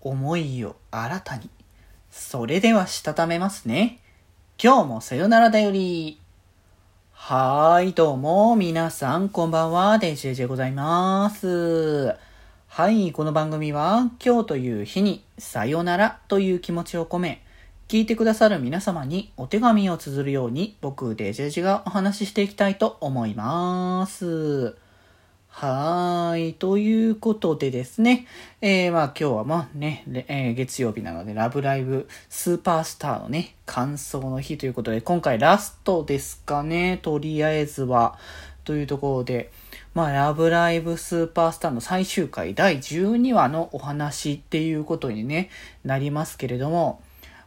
思いを新たに。それではしたためますね。今日もさよならだより。はーい、どうも、皆さん、こんばんは、デジェジェございます。はい、この番組は、今日という日に、さよならという気持ちを込め、聞いてくださる皆様にお手紙を綴るように、僕、デジェジェがお話ししていきたいと思います。はーい。ということでですね。えー、まあ今日はまあね、えー月曜日なので、ラブライブスーパースターのね、感想の日ということで、今回ラストですかね、とりあえずは。というところで、まあ、ラブライブスーパースターの最終回第12話のお話っていうことにね、なりますけれども、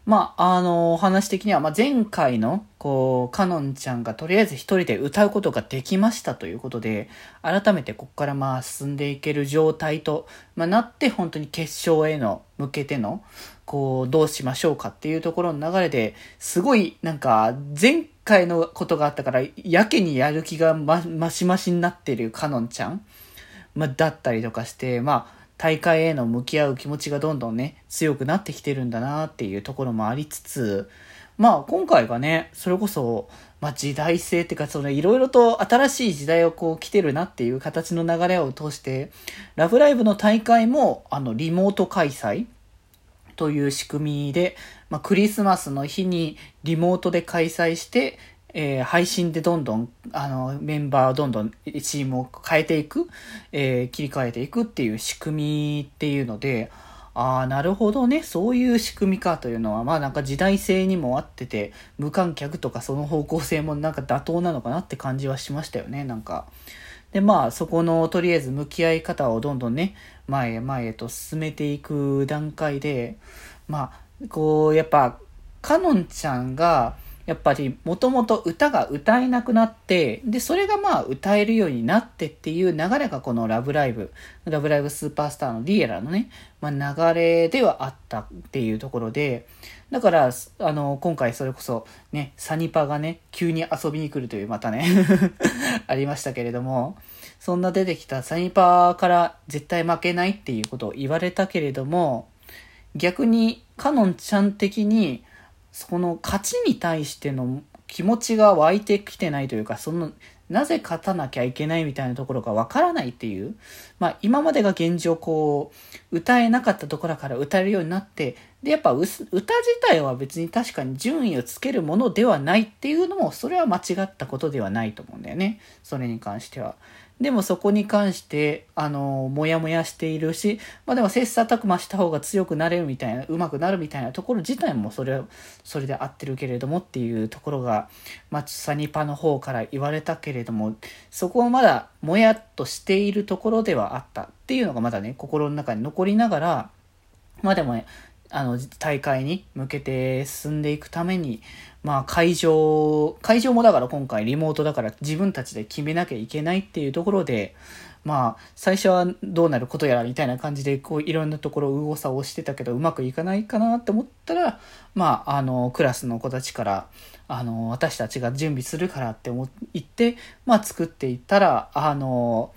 まあ、あの、お話的には、まあ、前回の、こう、かのんちゃんがとりあえず一人で歌うことができましたということで、改めてここからまあ進んでいける状態と、まあ、なって本当に決勝への向けての、こう、どうしましょうかっていうところの流れで、すごいなんか、前回のことがあったから、やけにやる気がま、ましましになってるかのんちゃん、まあ、だったりとかして、まあ、大会への向き合う気持ちがどんどんね、強くなってきてるんだなっていうところもありつつ、まあ今回がね、それこそ、まあ時代性っていうか、そのいろいろと新しい時代をこう来てるなっていう形の流れを通して、ラブライブの大会も、あの、リモート開催という仕組みで、まあクリスマスの日にリモートで開催して、えー配信でどんどん、あの、メンバーをどんどんチームを変えていく、えー切り替えていくっていう仕組みっていうので、ああ、なるほどね。そういう仕組みかというのは、まあなんか時代性にも合ってて、無観客とかその方向性もなんか妥当なのかなって感じはしましたよね、なんか。で、まあそこのとりあえず向き合い方をどんどんね、前へ前へと進めていく段階で、まあ、こう、やっぱ、かのんちゃんが、やっぱりもともと歌が歌えなくなって、で、それがまあ歌えるようになってっていう流れがこのラブライブ、ラブライブスーパースターのディエラのね、まあ流れではあったっていうところで、だから、あの、今回それこそね、サニパがね、急に遊びに来るというまたね、ありましたけれども、そんな出てきたサニパから絶対負けないっていうことを言われたけれども、逆に、かのんちゃん的に、その勝ちに対しての気持ちが湧いてきてないというか、その、なぜ勝たなきゃいけないみたいなところがわからないっていう。まあ今までが現状こう、歌えなかったところから歌えるようになって、で、やっぱ歌自体は別に確かに順位をつけるものではないっていうのも、それは間違ったことではないと思うんだよね。それに関しては。でもそこに関して、あの、もやもやしているし、まあでも切磋琢磨した方が強くなれるみたいな、上手くなるみたいなところ自体もそれ、それで合ってるけれどもっていうところが、まあ、サニパの方から言われたけれども、そこはまだもやっとしているところではあったっていうのがまだね、心の中に残りながら、まあでもね、あの、大会に向けて進んでいくために、まあ会場、会場もだから今回リモートだから自分たちで決めなきゃいけないっていうところで、まあ最初はどうなることやらみたいな感じでこういろんなところ右往左往してたけどうまくいかないかなって思ったら、まああのクラスの子たちから、あの私たちが準備するからって思って、まあ作っていったら、あの、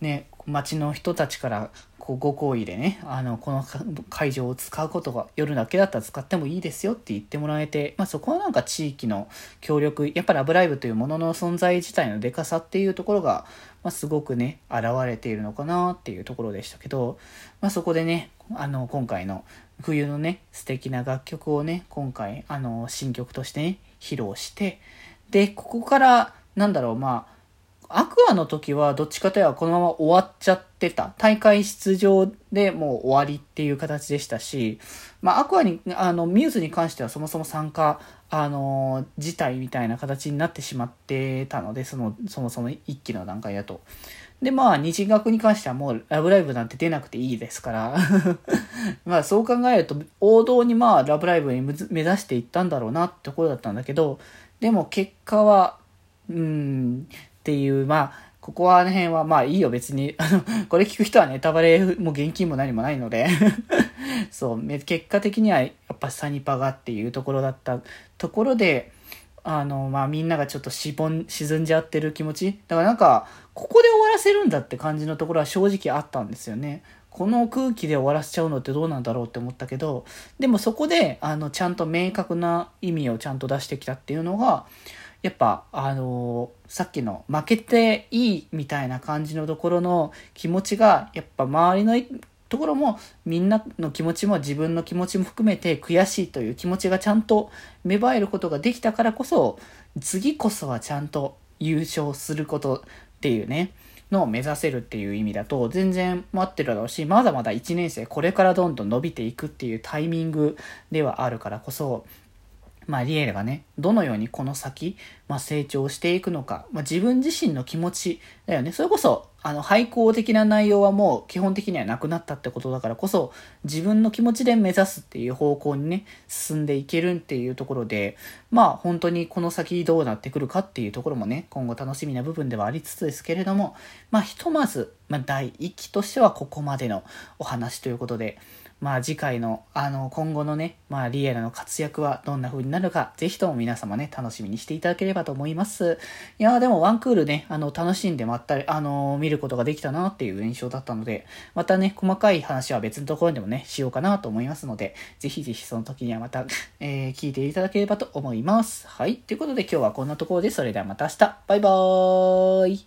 ね、町の人たちからこうご好意でねあのこの会場を使うことが夜だけだったら使ってもいいですよって言ってもらえて、まあ、そこはなんか地域の協力やっぱ「ラブライブ!」というものの存在自体のでかさっていうところが、まあ、すごくね現れているのかなっていうところでしたけど、まあ、そこでねあの今回の冬のね素敵な楽曲をね今回あの新曲としてね披露してでここからなんだろうまあアクアの時はどっちかというとこのまま終わっちゃってた。大会出場でもう終わりっていう形でしたし、まあアクアに、あの、ミューズに関してはそもそも参加、あの、自体みたいな形になってしまってたので、その、そもそも一期の段階だと。で、まあ、日学に関してはもう、ラブライブなんて出なくていいですから。まあ、そう考えると、王道にまあ、ラブライブに目指していったんだろうなってところだったんだけど、でも結果は、うん、っていう、まあ、ここは辺はまあいいよ別に、あの、これ聞く人はネタバレも現金も何もないので、そう、結果的にはやっぱサニパがっていうところだったところで、あの、まあみんながちょっとしぼん、沈んじゃってる気持ち。だからなんか、ここで終わらせるんだって感じのところは正直あったんですよね。この空気で終わらせちゃうのってどうなんだろうって思ったけど、でもそこで、あの、ちゃんと明確な意味をちゃんと出してきたっていうのが、やっぱ、あのー、さっきの負けていいみたいな感じのところの気持ちが、やっぱ周りのところもみんなの気持ちも自分の気持ちも含めて悔しいという気持ちがちゃんと芽生えることができたからこそ、次こそはちゃんと優勝することっていうね、のを目指せるっていう意味だと全然待ってるだろうし、まだまだ1年生これからどんどん伸びていくっていうタイミングではあるからこそ、まあ、リエルがね、どのようにこの先、まあ、成長していくのか、まあ、自分自身の気持ちだよね。それこそ、あの、廃校的な内容はもう基本的にはなくなったってことだからこそ、自分の気持ちで目指すっていう方向にね、進んでいけるっていうところで、まあ、本当にこの先どうなってくるかっていうところもね、今後楽しみな部分ではありつつですけれども、まあ、ひとまず、まあ、第一期としてはここまでのお話ということで、まあ次回の、あの、今後のね、まあリエラの活躍はどんな風になるか、ぜひとも皆様ね、楽しみにしていただければと思います。いやでもワンクールね、あの、楽しんでまったり、あの、見ることができたなっていう印象だったので、またね、細かい話は別のところでもね、しようかなと思いますので、ぜひぜひその時にはまた、えー、聞いていただければと思います。はい。ということで今日はこんなところで、それではまた明日。バイバーイ。